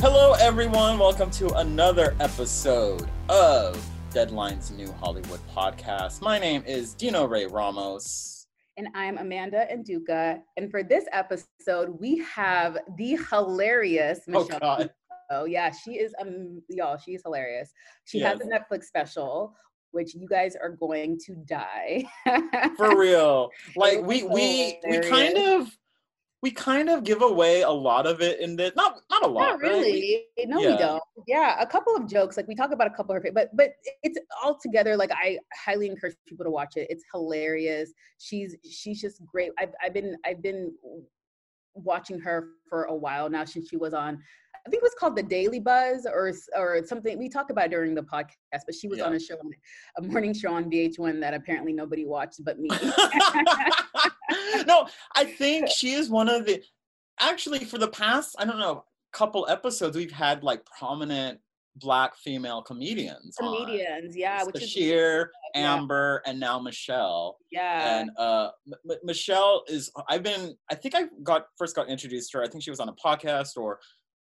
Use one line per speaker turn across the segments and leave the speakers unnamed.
Hello, everyone. Welcome to another episode of Deadline's New Hollywood podcast. My name is Dino Ray Ramos.
And I'm Amanda N'Duka. And for this episode, we have the hilarious Michelle.
Oh, God.
Oh, yeah. She is, um, y'all, she's hilarious. She has a Netflix special, which you guys are going to die.
For real. Like we we we kind of we kind of give away a lot of it in this. Not not a lot.
Not
right?
really. No,
Yeah.
we don't. Yeah, a couple of jokes. Like we talk about a couple of her, but but it's all together. Like I highly encourage people to watch it. It's hilarious. She's she's just great. I've I've been I've been watching her for a while now since she was on. I think it was called the Daily Buzz or or something. We talked about during the podcast, but she was on a show, a morning show on VH1 that apparently nobody watched but me.
no, I think she is one of the actually for the past, I don't know, couple episodes we've had like prominent black female comedians. on.
Comedians, yeah, which is
Sasheer,
yeah.
Amber, and now Michelle.
yeah.
and uh M- michelle is i've been i think i got first got introduced to her i think she was on a podcast or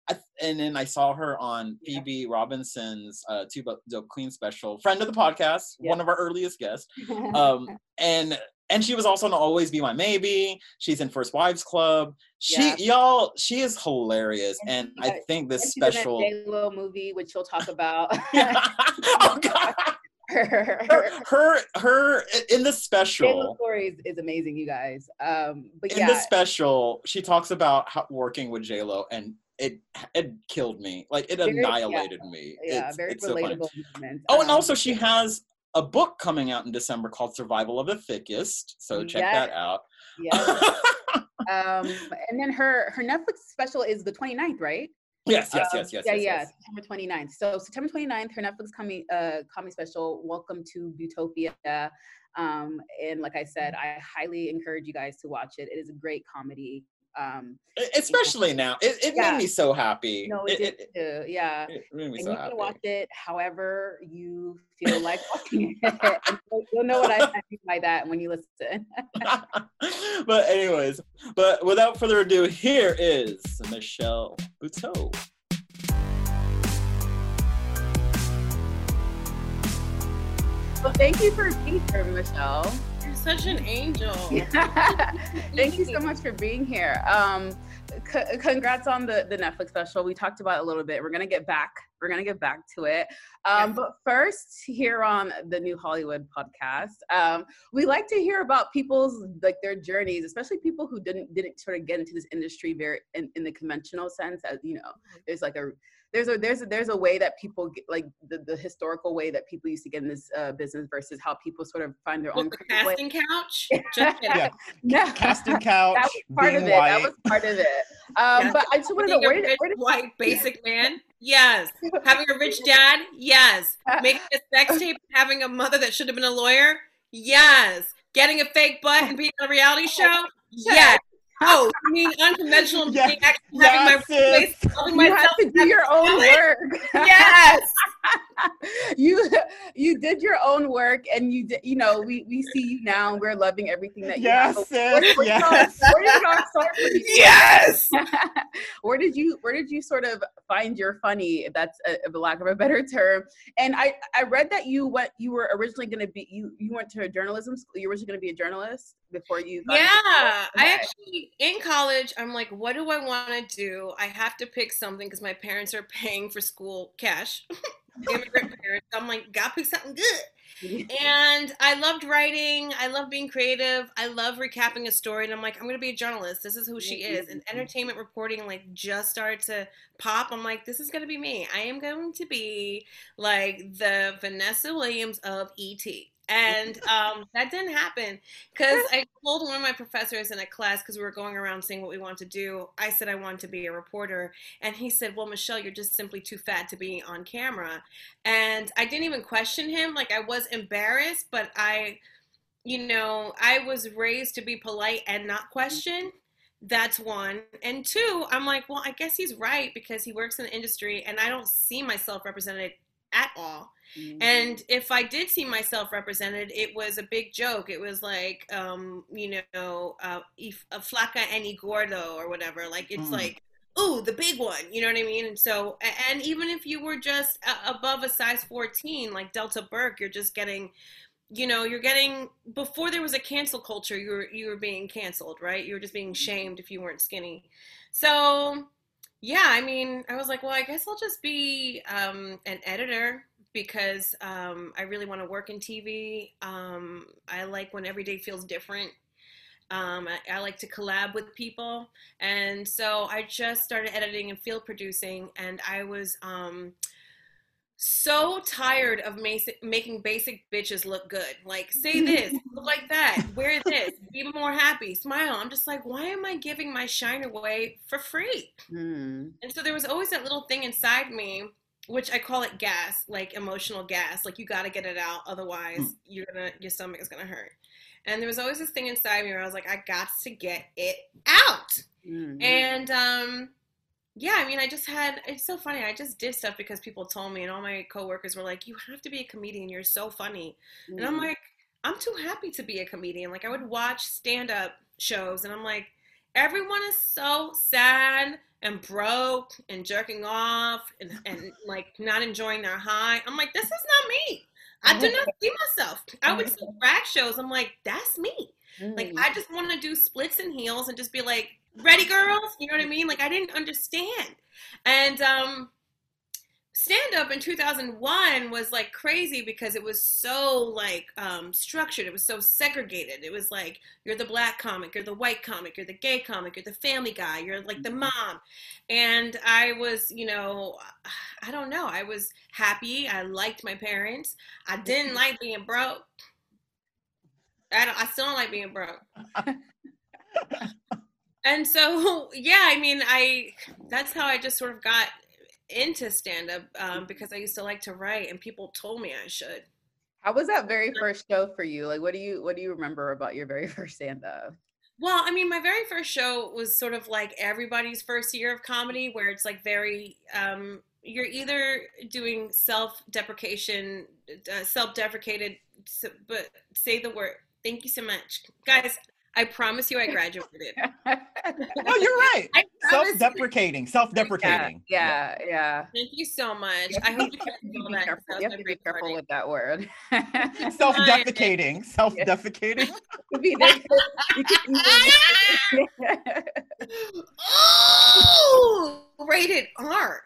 I, and then i saw her on
Yeah.
phoebe robinson's uh two dope queen special friend of the podcast
Yeah.
one of our earliest guests um and and she was also on always be my maybe she's in first wives club she
Yeah.
y'all she is hilarious and,
And
i think this
And she's in that
special
J-Lo movie, which we'll talk about.
oh god her, her her in the
J-Lo
special
story is, is amazing, you guys. Um, but
in
yeah,
the special, she talks about how, working with J Lo, and it it killed me. Like it
Very- yeah,
annihilated me.
yeah,
it's,
very
it's so
relatable moments.
Oh, and
Um,
also she has a book coming out in December called Survival of the Thickest. So check that out.
yes. um, and then her her Netflix special is the 29th, right?
yes, yes,
Um,
yes, yes,
yeah,
yes,
yeah,
yes.
September 29th. So September 29th, her Netflix comedy uh comedy special, Welcome to Utopia. Um, and like I said, I highly encourage you guys to watch it. It is a great comedy. Um,
Especially now, it, it
Yeah.
made me so happy.
no,
it,
it,
it.
Yeah.
it made me
and
so
you
happy.
can watch it however you feel like watching it. You'll- know what I I mean by that when you listen.
but anyways, but without further ado, here is Michelle Buteau.
well, thank you for being here, Michelle.
Such an angel.
thank you so much for being here. Um, c- congrats on the, the Netflix special. We talked about it a little bit. We're gonna get back. We're gonna get back to it. Um,
Yes.
But first, here on the New Hollywood podcast, um, we like to hear about people's like their journeys, especially people who didn't didn't sort of get into this industry very in, in the conventional sense. As you know, there's like a there's a there's a, there's a way that people get like the, the historical way that people used to get in this uh, business versus how people sort of find their own
the
creative way.
casting couch. Just.
Yeah.
Yeah.
Casting couch,
that was part
being
of it. That was part of it. Um,
Yes.
But I just want to
Being
know
a
where did, where did
white basic man. Yes. Having a rich dad. Yes. Making a sex tape. Having a mother that should have been a lawyer. Yes. Getting a fake butt and being on a reality show. Yes. Oh, you mean unconventional?
Yes,
being actually
yes,
having my place,
sis.
helping
You had
myself
to do your own work.
Yes.
you you did your own work, and you did. You know, we we see you now, and we're loving everything that you
Yes,
have.
sis,
Where, where, did it all-
yes.
where did it all start for you?
Yes.
where did you where did you sort of find your funny if that's a, a lack of a better term and i i read that you went you were originally going to be you you went to a journalism school you were originally going to be a journalist before you
Yeah. I actually in college. I'm like, what do I want to do? I have to pick something because my parents are paying for school cash. Immigrant parents. I'm like, gotta pick something good. And I loved writing. I love being creative. I love recapping a story. And I'm like, I'm gonna be a journalist. This is who she is. And entertainment reporting like just started to pop. I'm like, this is gonna be me. I am going to be like the Vanessa Williams of ET. And um, that didn't happen because I told one of my professors in a class because we were going around saying what we want to do. I said I want to be a reporter, and he said, "Well, Michelle, you're just simply too fat to be on camera." And I didn't even question him. Like I was embarrassed, but I, you know, I was raised to be polite and not question. That's one. And two, I'm like, well, I guess he's right because he works in the industry, and I don't see myself represented at all.
Mm-hmm.
And if I did see myself represented, it was a big joke. It was like, um, you know, uh, if- flaca any gordo or whatever. Like it's
Mm.
like, ooh, the big one. You know what I mean? And so, and even if you were just uh, above a size 14, like Delta Burke, you're just getting, you know, you're getting before there was a cancel culture. You were you were being canceled, right? You were just being shamed if you weren't skinny. So. Yeah, I mean, I was like, well, I guess I'll just be um, an editor because um, I really want to work in TV. Um, I like when every day feels different. Um, I, I like to collab with people. And so I just started editing and field producing, and I was um, so tired of mas- making basic bitches look good. Like, say this, look like that, wear this, be more happy, smile. I'm just like, why am I giving my shine away for free?
Mm.
And so there was always that little thing inside me, which I call it gas, like emotional gas. Like you got to get it out, otherwise you're gonna your stomach is gonna hurt. And there was always this thing inside me where I was like, I got to get it out.
Mm.
And um, yeah, I mean, I just had. It's so funny. I just did stuff because people told me, and all my coworkers were like, "You have to be a comedian. You're so funny." And I'm
Mm.
like, I'm too happy to be a comedian. Like I would watch stand up shows and I'm like, everyone is so sad and broke and jerking off and, and like not enjoying their high. I'm like, this is not me. I do not see myself. I would see drag shows. I'm like, that's me. Like
Mm.
I just want to do splits and heels and just be like, ready girls? You know what I mean? Like I didn't understand. And um stand up in 2001 was like crazy because it was so like um structured. It was so segregated. It was like you're the black comic, you're the white comic, you're the gay comic, you're the family guy, you're like the mom. And I was, you know, I don't know. I was happy. I liked my parents. I didn't like being broke. I, I still don't like being broke. and so, yeah, I mean, I that's how I just sort of got into stand up um, because I used to like to write, and people told me I should.
How was that very first show for you? Like, what do you what do you remember about your very first stand up?
Well, I mean, my very first show was sort of like everybody's first year of comedy, where it's like very, um, you're either doing self deprecation, uh, self deprecated, but say the word. Thank you so much. Guys, I promise you I graduated.
No, you're right.
I.
Self-deprecating. Self-deprecating.
yeah, yeah.
Thank you so much. I hope you guys
you
know
be
that.
careful-
because
you have to be careful
recording.
with that word.
Self-defecating. Self-defecating.
Could be there- you could either-
oh, rated R.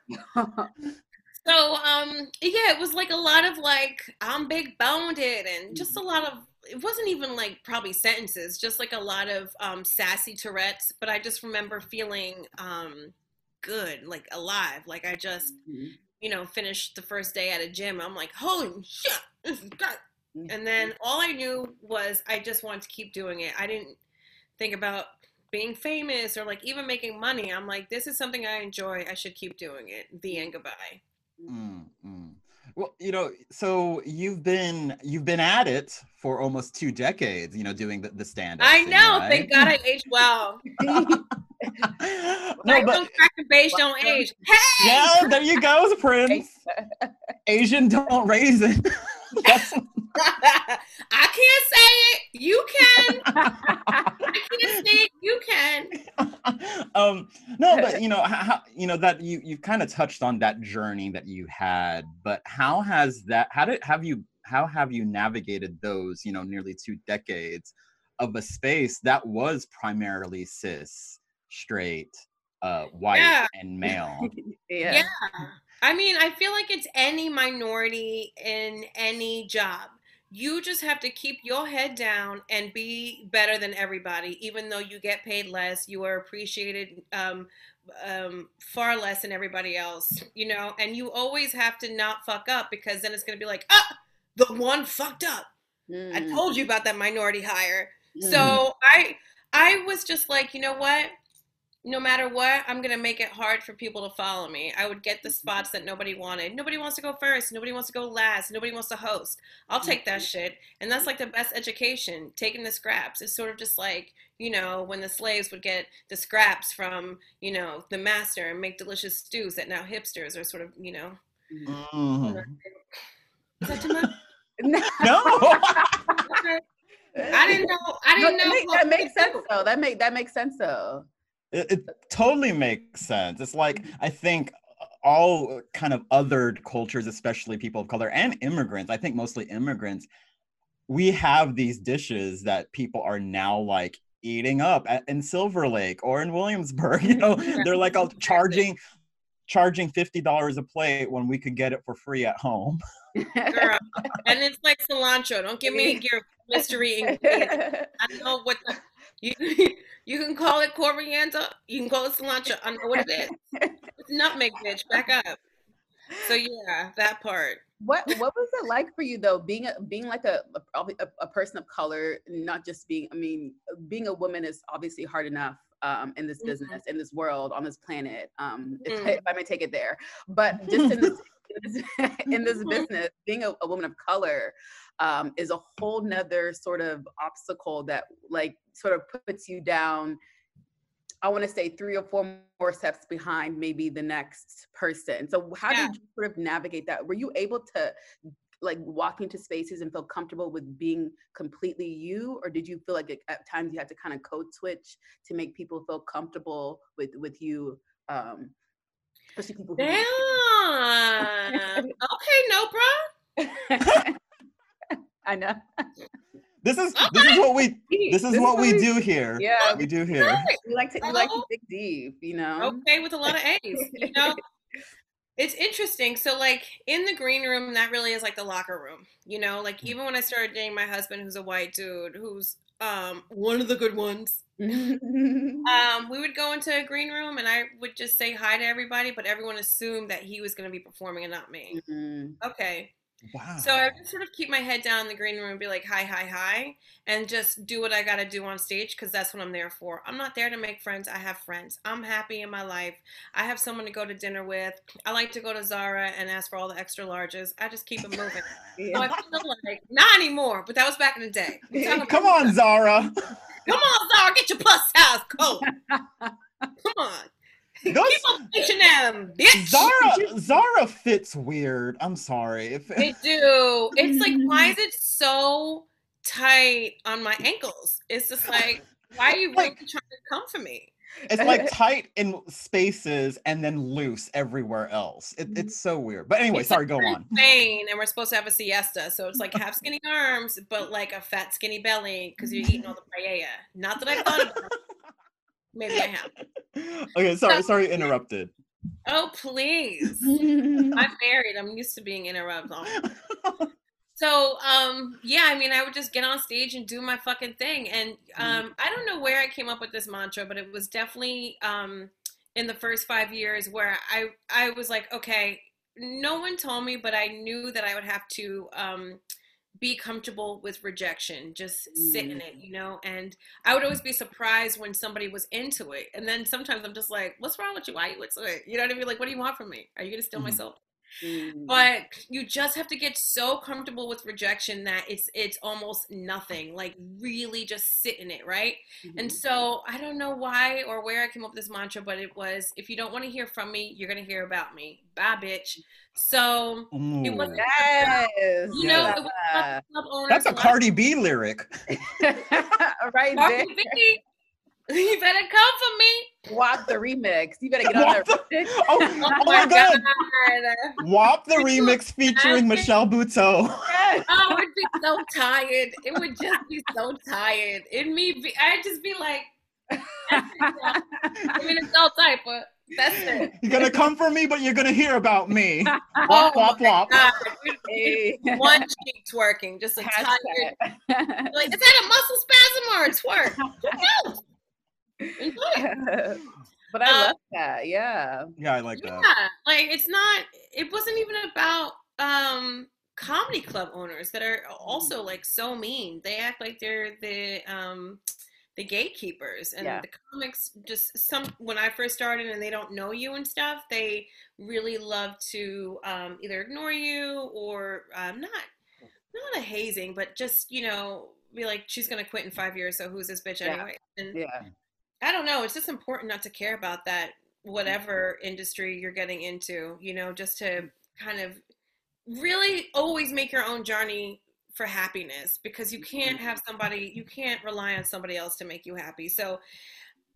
So um yeah, it was like a lot of like I'm big boned and just a lot of it wasn't even like probably sentences, just like a lot of um sassy Tourette's, but I just remember feeling um good, like alive. Like I just, you know, finished the first day at a gym. I'm like, holy shit, this is good. And then all I knew was I just wanted to keep doing it. I didn't think about being famous or like even making money. I'm like, this is something I enjoy. I should keep doing it. The end. Goodbye.
Mm, mm. Well, you know, so you've been you've been at it for almost two decades. You know, doing the, the stand.
I know. Thank God I aged well.
no,
Like,
but
don't crack and beige don't age. Hey!
yeah, there you go, Prince. Asian don't raise it. That's,
I can't say it. You can. I can't say it. You can.
um, no, but you know, how, you know that you you've kind of touched on that journey that you had, but how has that? How did have you? How have you navigated those? You know, nearly two decades of a space that was primarily cis, straight, uh, white,
Yeah.
and male.
yeah.
Yeah. I mean, I feel like it's any minority in any job. You just have to keep your head down and be better than everybody, even though you get paid less. You are appreciated um, um, far less than everybody else, you know. And you always have to not fuck up because then it's gonna be like, ah, the one fucked up. I
Mm,
told you about that minority hire.
mm.
So I I was just like, you know what? No matter what, I'm gonna make it hard for people to follow me. I would get the spots that nobody wanted. Nobody wants to go first. Nobody wants to go last. Nobody wants to host. I'll take that shit. And that's like the best education. Taking the scraps. It's sort of just like you know when the slaves would get the scraps from you know the master and make delicious stews that now hipsters are sort of you know.
Mhm.
Is that too much?
No.
I didn't know. I didn't
that,
know.
that makes sense
do.
though. That make that makes sense though.
It, it totally makes sense. It's like mm-hmm. I think all kind of othered cultures, especially people of color and immigrants, I think mostly immigrants, we have these dishes that people are now like eating up at, in Silver Lake or in Williamsburg. You know, they're like all charging charging fifty dollars a plate when we could get it for free at home.
Girl. And it's like cilantro. Don't give me your mystery ingredients. I know what the, you you can call it coriander, you can call it cilantro. I know what it is. It's nutmeg, bitch. Back up. So yeah, that part.
what what was it like for you though being a being like a a, a person of color not just being i mean being a woman is obviously hard enough um, in this
Mhm.
business in this world on this planet um, if,
Mhm.
if i may take it there but just in this in this, in this
Mhm.
business being a, a woman of color um, is a whole nother sort of obstacle that like sort of puts you down I want to say three or four more steps behind maybe the next person. So how
Yeah.
did you sort of navigate that? Were you able to like walk into spaces and feel comfortable with being completely you or did you feel like at times you had to kind of code switch to make people feel comfortable with with you um especially people who
Damn. okay, no, bro.
I know.
This is this is what we this is what we
what
do here.
Yeah,
We do here.
we like to we like to dig deep, you know.
Okay, with a lot of A's. You know, it's interesting. So, like in the green room, that really is like the locker room. You know, like even when I started dating my husband, who's a white dude, who's um one of the good ones. Um, we would go into a green room and I would just say hi to everybody, but everyone assumed that he was going to be performing and not me.
Mhm.
Okay.
Wow.
So I would sort of keep my head down in the green room and be like, hi, hi, hi, and just do what I got to do on stage because that's what I'm there for. I'm not there to make friends. I have friends. I'm happy in my life. I have someone to go to dinner with. I like to go to Zara and ask for all the extra larges. I just keep it moving. So
Yeah.
I feel like, not anymore, but that was back in the day. I'm talking about-
Come on, Zara.
Come on, Zara, get your plus size coat. Come on.
Those,
Keep on fixing them, bitch.
Zara Zara fits weird. I'm sorry. If
They do. It's like, why is it so tight on my ankles? It's just like, why are you really trying to come for me?
It's like tight in spaces and then loose everywhere else. It, mm-hmm. it's so weird. But anyway,
It's
sorry, go on.
Spain, and we're supposed to have a siesta, so it's like have skinny arms, but like a fat skinny belly because you're eating all the paella. Not that I've thought about. it. Maybe I have.
Okay, sorry,
So-
sorry, interrupted.
Oh please. I'm married. I'm used to being interrupted. So, um, yeah, I mean, I would just get on stage and do my fucking thing. And um, I don't know where I came up with this mantra, but it was definitely um, in the first five years where I I was like, okay, no one told me, but I knew that I would have to um, be comfortable with rejection, just sit in it, you know. And I would always be surprised when somebody was into it, and then sometimes I'm just like, what's wrong with you? Why are you into it? You know what I mean? Like, what do you want from me? Are you gonna steal my
Mhm.
soul?
Mm.
but you just have to get so comfortable with rejection that it's it's almost nothing like really just sit in it right and
Mhm.
so i don't know why or where i came up with this mantra but it was if you don't want to hear from me you're gonna hear about me bye bitch so it wasn't
yes.
you know it was
Yeah.
club owners
That's a Cardi B lyric.
right there.
B, you better come for me
WAP the remix. You better get on
WAP
that. remix.
Oh, oh, oh my god.
God.
WAP the remix featuring
Nasty.
Michelle Buteau.
Yes.
Oh, I would be so tired. It would just be so tired. And me, be, I'd just be like, I mean, it's all type, but that's it.
You're gonna come for me, but you're gonna hear about me.
Oh
Wop, wop,
oh
wop.
God. You'd
Hey.
be One cheek twerking, just a tired. Like, is that a muscle spasm or a twerk? Who knows? Enjoy it.
but I
Uh,
love that. Yeah.
Yeah, I like
Yeah,
that.
like it's not. It wasn't even about um comedy club owners that are also like so mean. They act like they're the um the gatekeepers and
Yeah.
the comics just some when I first started and they don't know you and stuff, they really love to um either ignore you or um not not a hazing, but just, you know, be like, she's gonna quit in five years, so who's this bitch
Yeah.
anyway? And
Yeah.
I don't know. It's just important not to care about that, whatever industry you're getting into, you know, just to mm-hmm. kind of really always make your own journey for happiness because you can't mm-hmm. have somebody, you can't rely on somebody else to make you happy. So,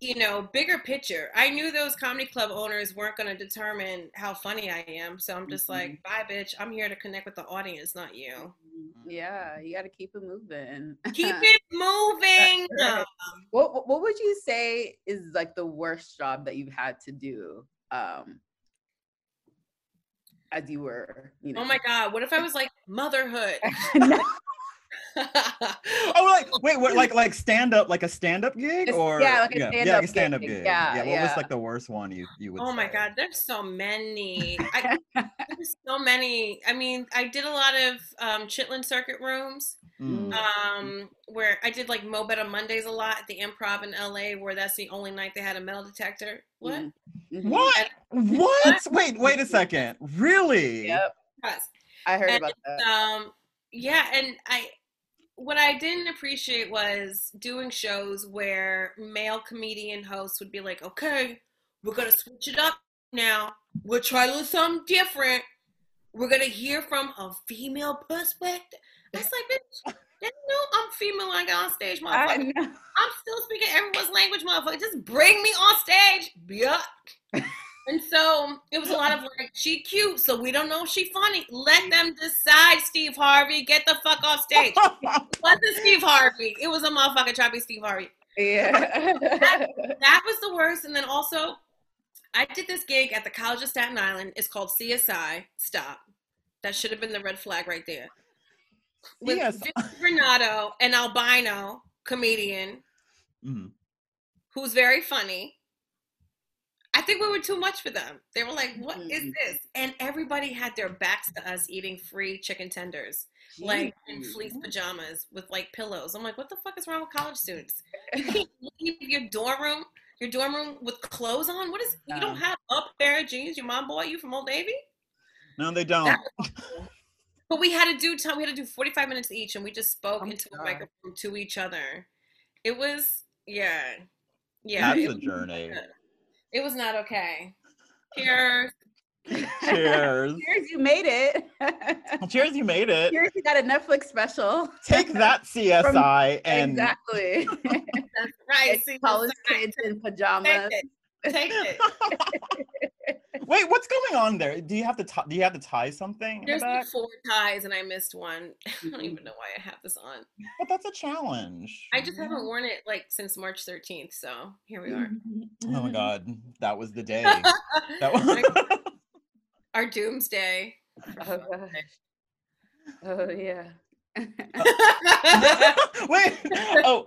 you know, bigger picture. I knew those comedy club owners weren't going to determine how funny I am. So I'm just like, bye, bitch. I'm here to connect with the audience, not you.
Yeah. You got to keep it moving.
Keep it moving.
What what- What would you say is like the worst job that you've had to do? Um, as you were, you know.
Oh my God. What if I was like motherhood?
Oh, like wait, what, like like stand up, like a stand up gig, or
yeah, like a
yeah,
stand-up
like a stand up
gig.
gig.
Yeah,
What was like the worst one you you would?
Oh my? God, there's so many. I, there's so many. I mean, I did a lot of um, Chitlin circuit rooms,
Mm.
um, where I did like Mo Better Mondays a lot at the Improv in LA, where that's the only night they had a metal detector. What?
Mhm. Mhm.
What? What? Wait, wait a second. Really?
Yep.
Yes.
I heard
And,
about that.
Um, yeah, and I what I didn't appreciate was doing shows where male comedian hosts would be like, "Okay, we're gonna switch it up now. We'll try a little something different. We're gonna hear from a female perspective." I was like, "Bitch, you know I'm female when I get on stage, motherfucker. I'm still speaking everyone's language, motherfucker. Just bring me on stage, yeah." And so it was a lot of like, she cute, so we don't know if she funny. Let them decide, Steve Harvey. Get the fuck off stage. Wasn't Steve Harvey. It was a motherfucking be Steve Harvey.
Yeah.
That was the worst. And then also, I did this gig at the College of Staten Island. It's called CSI. Stop. That should have been the red flag right there. With
Yes.
Renato, an albino comedian
Mhm.
who's very funny. Think we were too much for them. They were like, "What is
Mhm.
this?" And everybody had their backs to us eating free chicken tenders, like in fleece pajamas with like pillows. I'm like, "What the fuck is wrong with college students? You can't leave your dorm room, your dorm room with clothes on. What is? You don't have up pair of jeans. Your mom bought you from Old Navy."
No, they don't.
But we had to do time. We had to do 45 minutes each, and we just spoke
Oh
into a
God.
microphone to each other. It was, yeah, yeah.
That's a journey.
It was not okay. Cheers.
Cheers.
Cheers, you made it.
Cheers, you made it.
Cheers, you got a Netflix special.
Take that, CSI, and
exactly.
That's right.
It's
See,
college kids in
Take it. Take it.
Wait, what's going on there? Do you have to tie, do you have to tie something? in the
There's like four ties, and I missed one. I don't even mm-hmm. know why I have this on.
But that's a challenge.
I just haven't worn it like since March 13th, so here we are. Mm-hmm.
Oh my mm-hmm. god, that was the day. That was.
Our doomsday.
Oh gosh. Oh yeah.
Wait. Oh,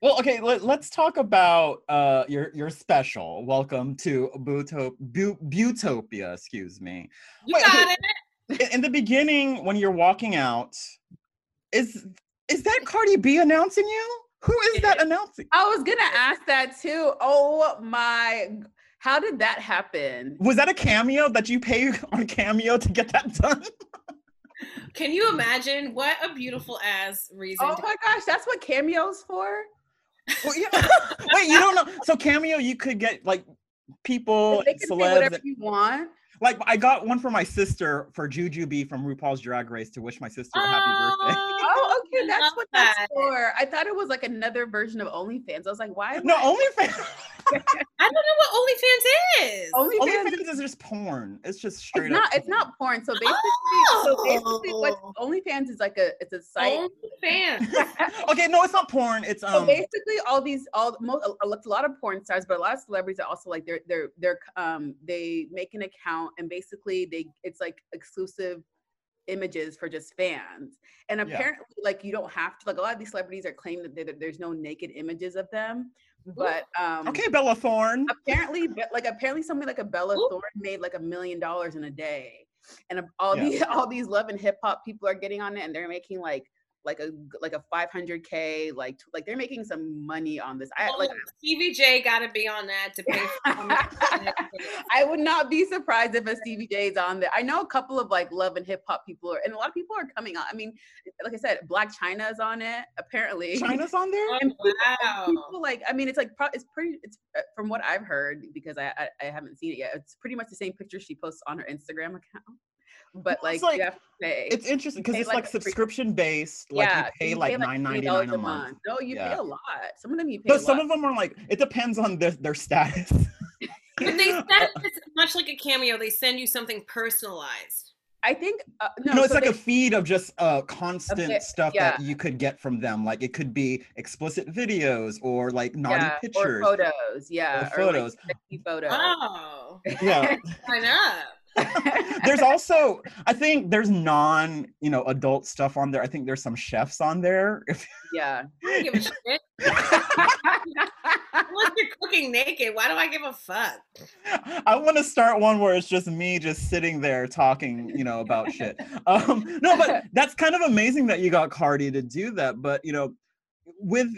well. Okay. Let, us talk about uh your your special. Welcome to Buto- Bu- Buteaupia. Excuse me.
You
Wait,
got
okay.
it.
In, in the beginning, when you're walking out, is is that Cardi B announcing you? Who is that announcing?
I was gonna ask that too. Oh my! How did that happen?
Was that a cameo that you pay on Cameo to get that done?
Can you imagine what a beautiful ass reason?
Oh my gosh, that's what cameos for?
Well, yeah. Wait, you don't know? So Cameo, you could get like people,
They can say
celebs.
whatever you want.
Like I got one for my sister for Jujubee from RuPaul's Drag Race to wish my sister a happy birthday.
Oh, okay, that's
love
what that's
that.
for. I thought it was like another version of OnlyFans. I was like, why?
No,
I-
OnlyFans.
I don't know what OnlyFans is.
OnlyFans.
OnlyFans is just porn. It's just straight
It's not.
up.
It's not porn. So basically, so basically, what
Oh.
OnlyFans is like a it's a site.
OnlyFans.
Okay, no, it's not porn. It's
So
um.
basically, all these, all most, a, a lot of porn stars, but a lot of celebrities are also like they're they're they're um they make an account and basically they it's like exclusive images for just fans. And
Yeah.
apparently, like you don't have to like a lot of these celebrities are claiming that, there- that there's no naked images of them, but um
Okay, Bella Thorne.
apparently like apparently somebody like a Bella
Ooh.
Thorne made like a million dollars in a day. And all
Yeah.
these all these love and hip hop people are getting on it and they're making like like a like a 500k like like they're making some money on this. I like
Oh, Stevie J got to be on that to pay for
I would not be surprised if a Stevie J is on there. I know a couple of like love and hip hop people are, and a lot of people are coming on. I mean, like I said, Blac Chyna is on it apparently.
Chyna's on there.
And people, and
Wow.
people like I mean, it's like pro- it's pretty. It's uh, from what I've heard because I, I I haven't seen it yet. It's pretty much the same picture she posts on her Instagram account, but like,
it's like-
you have to pay.
It's interesting because it's
like
like
a free-
subscription based. Like
yeah,
you
so
pay like nine ninety
$20
a month.
No, you pay a lot. Some of them you pay.
But
a
some of them are like it depends on their, their status.
But they send it's much like a cameo. They send you something personalized.
I think uh, no,
No, it's
so
like
they-
a feed of just uh constant
bit-
stuff
yeah.
that you could get from them. Like it could be explicit videos or like naughty
yeah,
pictures.
or photos. Yeah,
Or
like
photos.
sexy photos.
Oh,
Yeah.
why not?
there's also I think there's non, you know, adult stuff on there. I think there's some chefs on there. If
yeah.
I don't give a shit. Unless you're cooking naked, why do I give a fuck?
I want to start one where it's just me just sitting there talking, you know, about shit. Um, no, but that's kind of amazing that you got Cardi to do that. But you know, with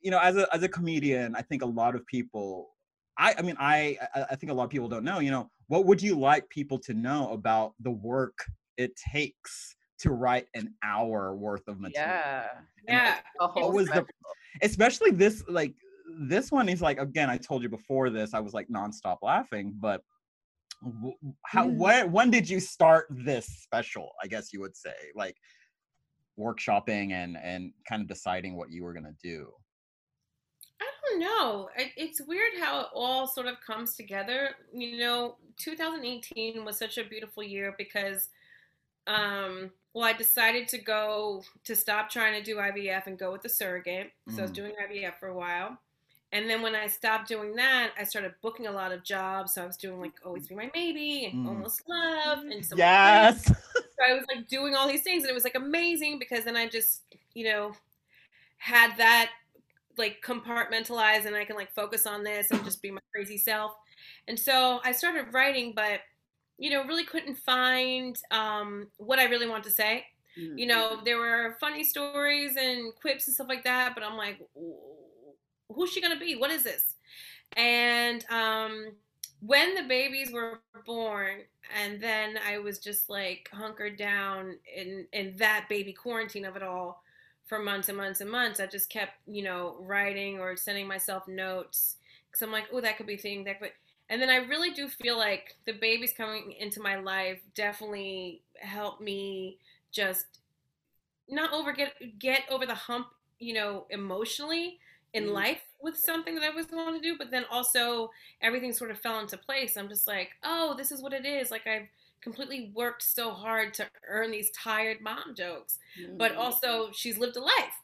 you know, as a as a comedian, I think a lot of people. I, I mean, I I I think a lot of people don't know. You know, what would you like people to know about the work it takes to write an hour worth of material?
yeah.
Yeah.
A whole
was the- especially this like this one is like again i told you before this i was like nonstop laughing but how
Mm.
where when did you start this special i guess you would say like workshopping and and kind of deciding what you were going to do
don't know. It, it's weird how it all sort of comes together. You know, 2018 was such a beautiful year because, um, well, I decided to go to stop trying to do IVF and go with the surrogate. So I was
Mm.
doing IVF for a while. And then when I stopped doing that, I started booking a lot of jobs. So I was doing like Always Be My Maybe and
Mm.
Almost Love and some
yes
so I was like doing all these things and it was like amazing because then I just, you know, had that like compartmentalize and I can like focus on this and just be my crazy self. And so I started writing, but you know, really couldn't find um, what I really want to say.
Mm.
You know, there were funny stories and quips and stuff like that, but I'm like, who's she gonna be? What is this? And um, when the babies were born, and then I was just like hunkered down in in that baby quarantine of it all for months and months and months. I just kept, you know, writing or sending myself notes because I'm like, oh, that could be a thing. That could. And then I really do feel like the babies coming into my life definitely helped me just not over get get over the hump, you know, emotionally in
Mhm.
life with something that I was going to do, but then also everything sort of fell into place. I'm just like, oh, this is what it is. Like I've completely worked so hard to earn these tired mom jokes, but
Mm.
also she's lived a life,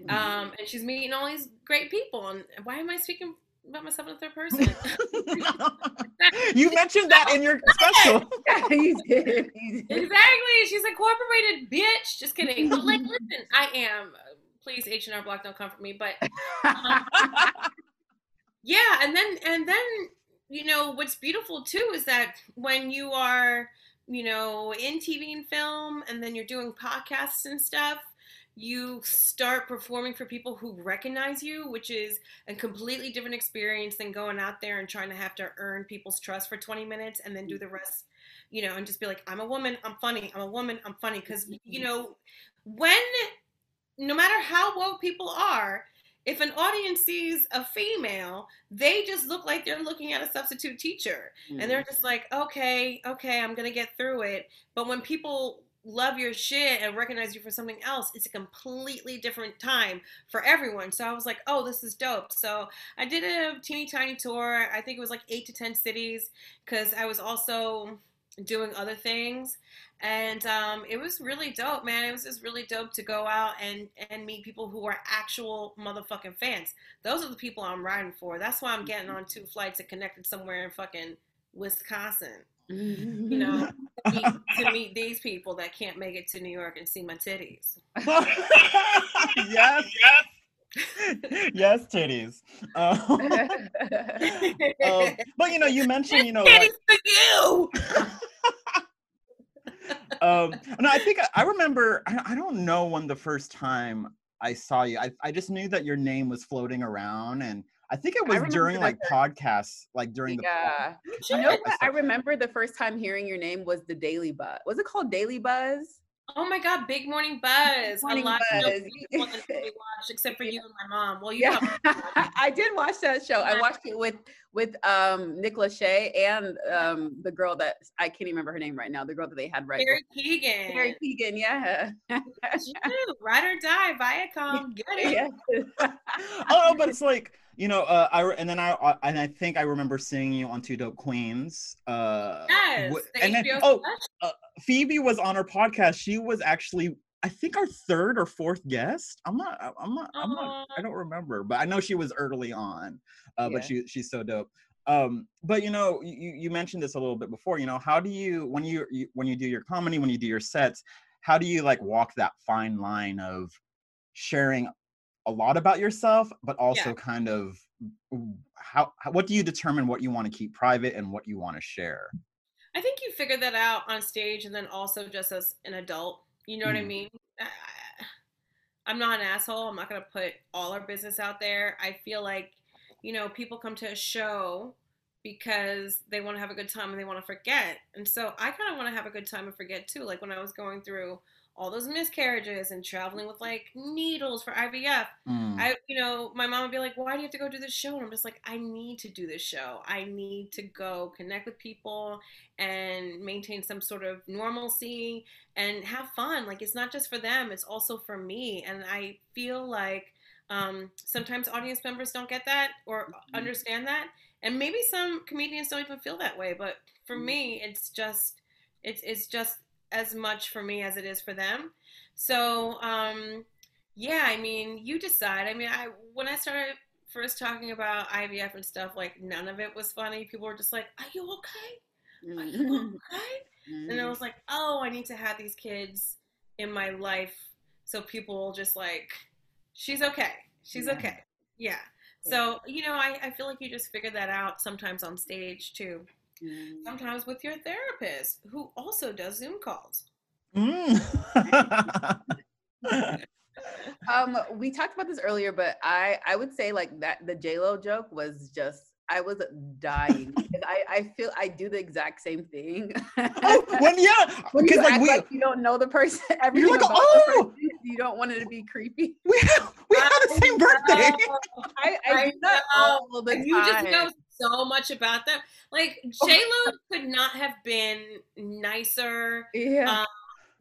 Mhm.
um, and she's meeting all these great people. And why am I speaking about myself in the third person?
you mentioned that in your special
you did. You did.
exactly. She's a incorporated, bitch. Just kidding. But like, listen, I am. Please, H and R Block, don't come for me. But um, yeah, and then and then you know what's beautiful too is that when you are you know in TV and film, and then you're doing podcasts and stuff, you start performing for people who recognize you, which is a completely different experience than going out there and trying to have to earn people's trust for 20 minutes and then do the mm-hmm. rest, you know, and just be like, I'm a woman, I'm funny, I'm a woman, I'm funny. Because, mm-hmm. you know, when, no matter how woke people are, if an audience sees a female, they just look like they're looking at a substitute teacher. And they're mm. just like, okay, okay, I'm going to get through it. But when people love your shit and recognize you for something else, it's a completely different time for everyone. So I was like, oh, this is dope. So I did a teeny tiny tour. I think it was like eight to 10 cities because I was also doing other things. And um, it was really dope, man. It was just really dope to go out and, and meet people who are actual motherfucking fans. Those are the people I'm riding for. That's why I'm getting on two flights and connected somewhere in fucking Wisconsin you know, to meet, to meet these people that can't make it to New York and see my titties.
yes, yes, yes, titties. Um, um, but you know, you mentioned, you know, like,
Titties for you.
um, no, I think I, I remember. I, I don't know when the first time I saw you. I, I just knew that your name was floating around, and I think it was
remember
during
that
like podcasts, like during the
yeah. You know what? I remember the first time hearing your name was the Daily Buzz. Was it called Daily Buzz?
Oh my God, Big Morning Buzz.
Morning
a lot of
Buzz.
shows people didn't watch, except for you and my mom. Well, you
Yeah,
probably-
I did watch that show. I watched it with with um Nick Lachey and um the girl that I can't even remember her name right now. The girl that they had right.
Carrie
before-
Keagan.
Carrie Keagan, yeah.
You, ride or die, Viacom. Get it.
yeah.
oh, but it's like you know, uh, I and then I uh, and I think I remember seeing you on Two Dope Queens. Uh,
Yes.
w-
the
and then oh,
special.
Phoebe was on our podcast. She was actually, I think, our third or fourth guest. I'm not. I- I'm not. I'm not. I don't remember, but I know she was early on. Uh,
Yeah.
But she she's so dope. Um, but you know, you you mentioned this a little bit before. You know, how do you when you, you when you do your comedy, when you do your sets, how do you like walk that fine line of sharing a lot about yourself, but also kind of how, how what do you determine what you want to keep private and what you want to share?
I think you figure that out on stage and then also just as an adult. You know what I
Mm.
mean? I'm not an asshole. I'm not going to put all our business out there. I feel like, you know, people come to a show because they want to have a good time and they want to forget. And so I kind of want to have a good time and forget too. Like when I was going through all those miscarriages and traveling with like needles for IVF,
Mm.
I, you know, my mom would be like, "Why do you have to go do this show?" And I'm just like, "I need to do this show. I need to go connect with people and maintain some sort of normalcy and have fun. Like it's not just for them; it's also for me. And I feel like um, sometimes audience members don't get that or understand that, and maybe some comedians don't even feel that way. But for me, it's just, it's it's just as much for me as it is for them. So. Um, yeah, I mean, you decide. I mean, I when I started first talking about IVF and stuff, like none of it was funny. People were just like, "Are you okay? Are you okay?" And I was like, "Oh, I need to have these kids in my life so people will just like, she's okay. She's
Yeah.
okay. Yeah." So you know, I, I feel like you just figure that out sometimes on stage too.
Mm.
Sometimes with your therapist, who also does Zoom calls.
Mm.
Um, we talked about this earlier, but I I would say like that the J Lo joke was just I was dying. because I I feel I do the exact same thing.
oh, when yeah,
you
because like we
like you don't know the person, everything
like, "Oh!"
person, you don't want it to be creepy.
we have, we have the same birthday.
I, I,
I
do
know.
all the
And you just know so much about them. Like J Lo could not have been nicer,
yeah.
um,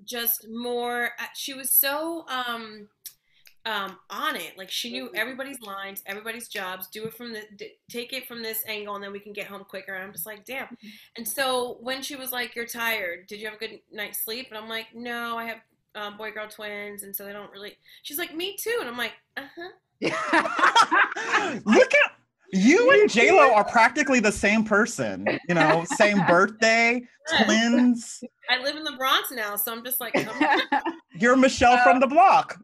just more. uh, She was so um, um, on it. Like she knew everybody's lines, everybody's jobs. Do it from the, d- take it from this angle, and then we can get home quicker. And I'm just like, damn. And so when she was like, "You're tired. Did you have a good night's sleep?" And I'm like, "No, I have." Um, boy girl twins and so they don't really she's like me too and i'm like uh-huh
Look at you and J Lo are practically the same person. You know, same birthday, twins.
i live in the bronx now so i'm just like come
You're Michelle from the block.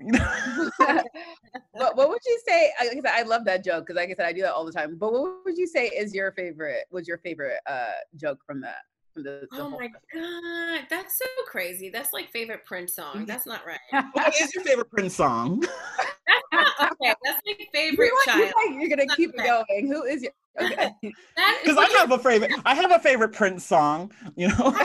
what, what would you say? I, I I love that joke because, like I said, I do that all the time. But what would you say is your favorite? Was your favorite uh, joke from that? The, the
Oh my god, that's so crazy. That's like favorite Prince song. That's not right.
What is your favorite Prince song?
That's not okay. That's my favorite
like, you're, like, you're gonna
That's
keep
okay.
going. Who is your okay?
Because I have a favorite. I have a favorite Prince song. You know,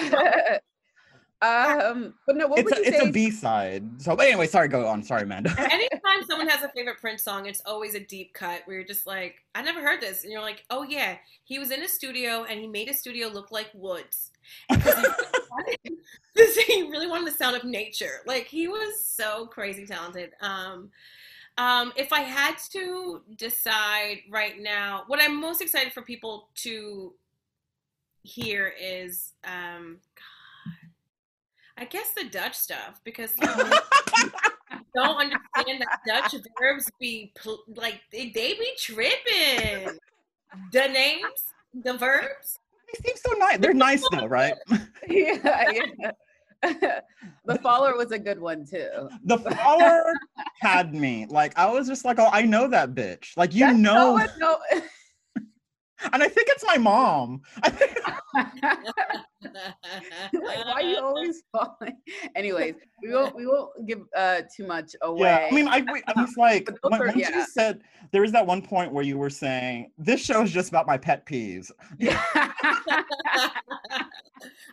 um, but no, what
it's
would
a,
you
it's
say?
a B side. So, but anyway, sorry. Go on. Sorry, Amanda.
anytime someone has a favorite Prince song, it's always a deep cut where you're just like, I never heard this. And you're like, oh yeah, he was in a studio and he made a studio look like woods. Because he, this- he really wanted the sound of nature. Like he was so crazy talented. Um, um, if I had to decide right now, what I'm most excited for people to hear is, um, God, I guess the Dutch stuff because I don't understand that Dutch verbs be pl- like they, they be tripping. The names, the verbs.
they seem so nice. They're nice though, right?
yeah, yeah. the follower was a good one too.
The follower had me. Like I was just like, oh, I know that bitch. Like you
That's
know,
not what- no.
And I think it's my mom.
Like, why are you always falling? Anyways, we won't we won't give uh too much away.
Yeah, I mean, I, I was like,
But
when,
are-
once
yeah.
you said there was that one point where you were saying this show is just about my pet peeves.
yeah.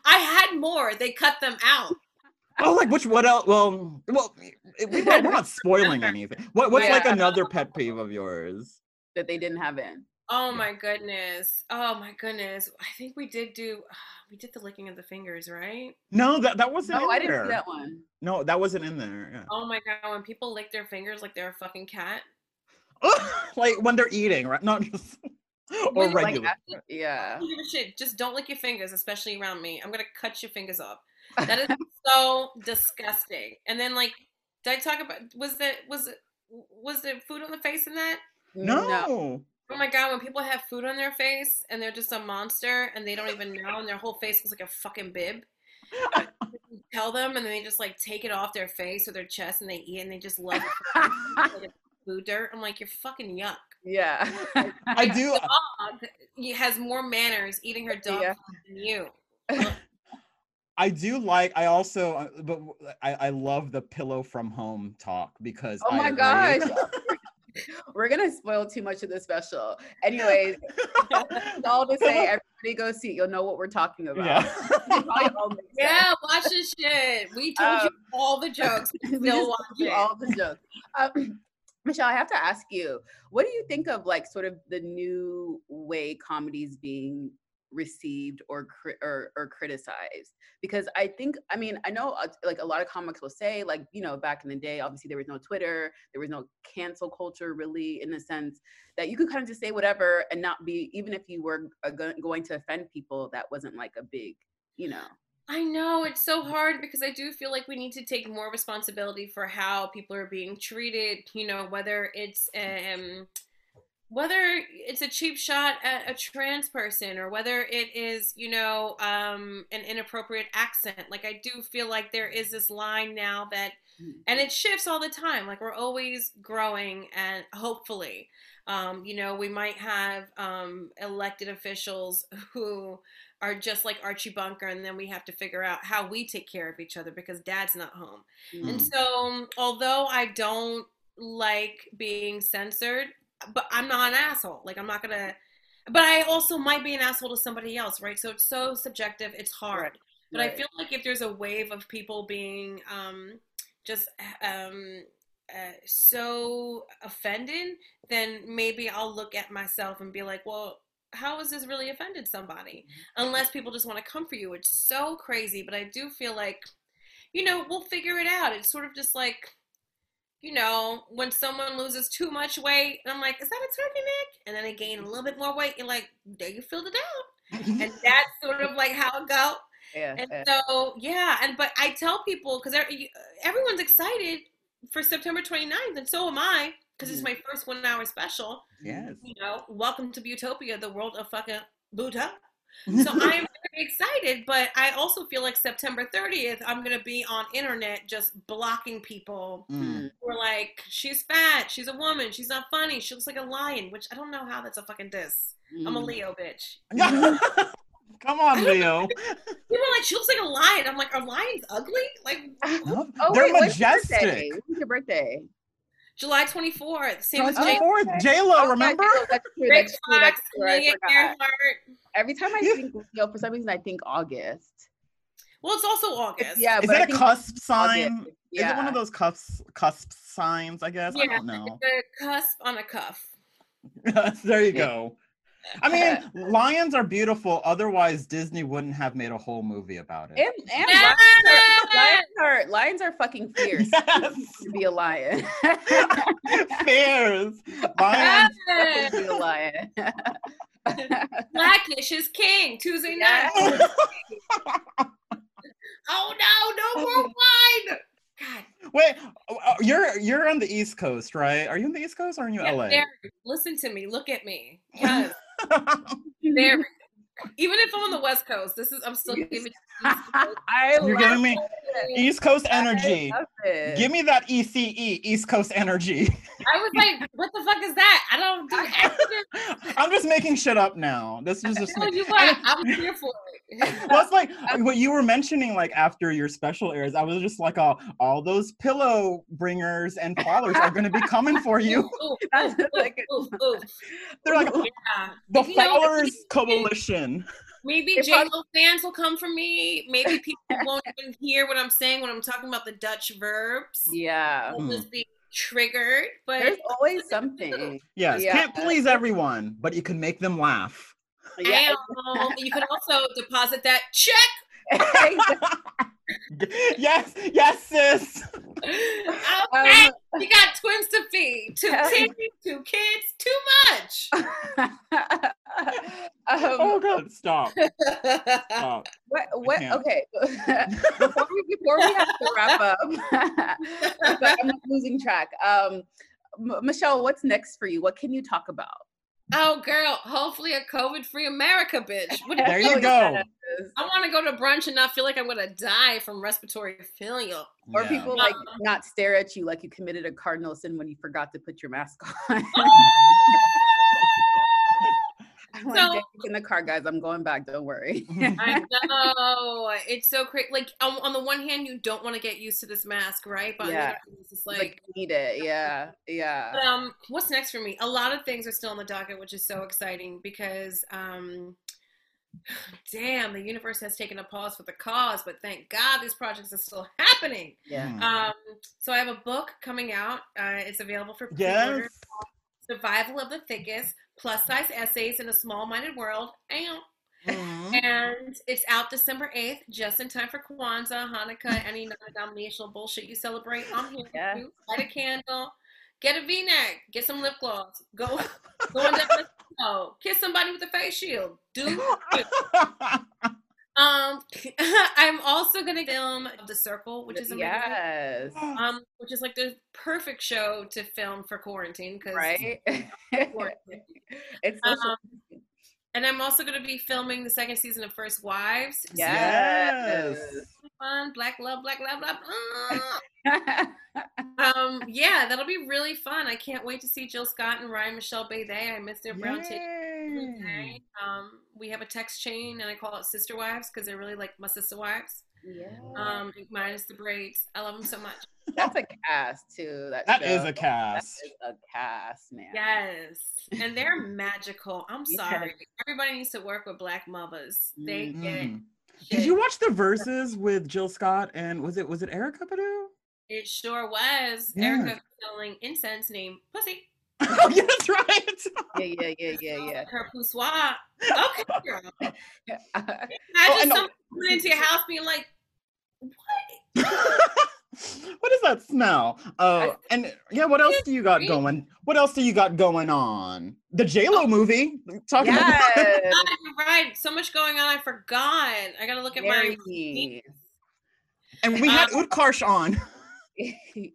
I had more. They cut them out.
Oh, like which? What else? Well, well, it- we, we're not spoiling anything. What, what's like
Yeah.
another pet peeve of yours?
that they didn't have in.
Oh my goodness. Oh my goodness. I think we did do. Uh, we did the licking of the fingers, right?
No, that that wasn't.
No,
in
I didn't
there.
see that one.
No, that wasn't in there. Yeah.
Oh my god. When people lick their fingers like they're a fucking cat.
like when they're eating, right? Not just or
When, like,
regular.
after- yeah.
I don't give a shit. Just don't lick your fingers, especially around me. I'm gonna cut your fingers off. That is so disgusting. And then like, did I talk about? Was that was it? Was there food on the face in that?
no.
Oh my god, when people have food on their face and they're just a monster and they don't even know and their whole face looks like a fucking bib. Tell them and then they just like take it off their face or their chest and they eat and they just love it like it's food dirt. I'm like, you're fucking yuck.
yeah.
I do.
Dog has more manners eating her dog
Yeah.
than you.
I do like. I also, uh, but I love the pillow from home talk because.
Oh my
agree.
gosh. We're gonna spoil too much of the special. Anyways, it's all to say everybody go see it. You'll know what we're talking about.
Yeah.
It probably all makes sense.
Yeah, watch this shit. We told you
Um,
all the jokes.
we
Still
just
watch
do all the jokes. Um, Michelle, I have to ask you, what do you think of like sort of the new way comedies being received or or, or criticized? Because I think, I mean, I know uh, like a lot of comics will say, like you know, back in the day, obviously there was no Twitter, there was no cancel culture, really, in the sense that you could kind of just say whatever and not be, even if you were uh, going to offend people, that wasn't like a big, you know.
I know it's so hard because I do feel like we need to take more responsibility for how people are being treated. You know, whether it's um, whether it's a cheap shot at a trans person or whether it is, you know, um, an inappropriate accent. Like I do feel like there is this line now that, and it shifts all the time. Like we're always growing, and hopefully, um, you know, we might have um, elected officials who are just like Archie Bunker, and then we have to figure out how we take care of each other because dad's not home. And
Mm.
so, although I don't like being censored, but I'm not an asshole. Like, I'm not gonna, but I also might be an asshole to somebody else, right? So it's so subjective, it's hard.
Right,
But I feel like if there's a wave of people being um, just um, uh, so offended, then maybe I'll look at myself and be like, well, how has this really offended somebody? Unless people just want to come for you. It's so crazy, but I do feel like, you know, we'll figure it out. It's sort of just like, you know, when someone loses too much weight, and I'm like, is that a turkey neck? And then they gain a little bit more weight, you're like, there you filled it out. And that's sort of like how it go.
Yeah,
And
yeah.
so, yeah, and but I tell people because everyone's excited for September 29th, and so am I because it's mm. my first one hour special.
yes.
You know, welcome to Buteaupia, the world of fucking Buddha. So I am excited, but I also feel like September 30th, I'm gonna be on internet just blocking people
Mm.
who are like, she's fat, she's a woman, she's not funny, she looks like a lion, which I don't know how that's a fucking diss. I'm a
Mm.
Leo bitch.
Come on, Leo.
People are like, she looks like a lion. I'm like, are lions ugly? Like
No,
Oh,
They're
wait, when's your
majestic.
birthday? When's your birthday?
July 24th, same as
Oh, J Lo, remember?
yeah, That's true.
Rick
That's true. That's
Fox, Amelia. Earhart.
Every time I
Yeah.
think Leo, for some reason, I think August.
Well, it's also
It's-
August.
yeah,
Is
but
it
I
a
think
cusp
August.
sign?
Yeah.
Is it one of those cusp cusp signs? I guess I don't know.
it's a cusp on a cuff.
there you go. I mean, lions are beautiful. Otherwise, Disney wouldn't have made a whole movie about it.
And, and lions, are, lions are lions are fucking fierce
Yes.
to be a lion.
Fairs. Lions.
to be a lion.
Blackish is king. Tuesday
Yeah.
night. Oh no, no more wine. God.
Wait, oh, you're you're on the East Coast, right? Are you on the East Coast or are you
Yeah,
LA?
there. Listen to me. Look at me. Yes. there. Even if I'm on the West Coast, this is I'm still
Yes.
giving you East Coast
I
You're giving me
it.
East Coast energy.
I love it.
Give me that ECE, East Coast energy.
I was like, what the fuck is that? I don't do accents.
I'm just making shit up now. This is just
No, you what? I'm here for it.
Well, it's like what you were mentioning, like after your special airs, I was just like, oh, all those pillow bringers and followers are going to be coming for you.
Ooh,
That's
ooh, ooh, ooh.
They're like
Yeah.
the
You know,
Flowers Coalition.
Maybe
If
J
I-
Lo fans will come for me. Maybe people won't even hear what I'm saying when I'm talking about the Dutch verbs.
Yeah.
They'll
Hmm.
just be triggered. But
There's always something.
Yes,
Yeah.
can't please everyone, but you can make them laugh.
Yeah.
You can also deposit that check.
yes, yes, sis.
Okay, you got twins to feed, two
Um,
kids, two kids, too much.
oh
um,
God, stop, stop.
what? What? Okay. before we before we have to wrap up, but I'm losing track. Um, M- Michelle, what's next for you? What can you talk about?
Oh, girl, hopefully a COVID-free America, bitch. What
There you
Oh,
go.
I want to go to brunch and not feel like I'm gonna die from respiratory failure.
Or
Yeah.
people like
Um,
not stare at you like you committed a cardinal sin when you forgot to put your mask on. I want
So-
to in the car, guys. I'm going back. Don't worry.
I know it's so crazy. Like on, on the one hand, you don't want to get used to this mask, right? But
Yeah.
it's just
like,
like,
need it. Yeah. Yeah.
But, um, what's next for me? A lot of things are still on the docket, which is so exciting because, um, damn, the universe has taken a pause for the cause, but thank God these projects are still happening.
Yeah.
Hmm.
Um, so I have a book coming out. Uh, it's available for pre-order.
Yes.
Survival of the Thickest: Plus Size Essays in a Small-Minded World. Ow.
Mhm.
And it's out December 8th, just in time for Kwanzaa, Hanukkah, any non-denominational bullshit you celebrate. I'm here
Yeah.
for you. Light a candle, get a V-neck, get some lip gloss, go go on down the snow, kiss somebody with a face shield. Do um I'm also gonna film The Circle, which is amazing.
yes.
Um, which is like the perfect show to film for quarantine because
Right. it's.
Um, and I'm also going to be filming the second season of First Wives. So
yes.
fun, black love, black love, blah, blah. Um, yeah, that'll be really fun. I can't wait to see Jill Scott and Ryan Michelle Bathé. I miss their brown tape. Um, we have a text chain, and I call it sister wives because they're really like my sister wives.
Yeah.
Um, minus the braids. I love them so much.
That's a cast too. That
That
show.
is a cast.
is a cast, man.
Yes, and they're magical. I'm
Yes.
sorry. Everybody needs to work with black mothers. They get it.
Mhm. Did you watch the Verzuz with Jill Scott and was it was it Erykah Badu?
It sure was.
Yeah.
Erica selling incense named Pussy.
oh, yeah, that's right.
Yeah, yeah, yeah, yeah, yeah.
Her poussoir. Okay, girl.
yeah.
Imagine
and no-
someone coming into your house being like,
what is that smell? Uh, and yeah, what else do you got going? What else do you got going on? The J Lo movie. Talking about
Yes.
God, right. So much going on. I forgot. I got to look at my.
And we had Utkarsh on.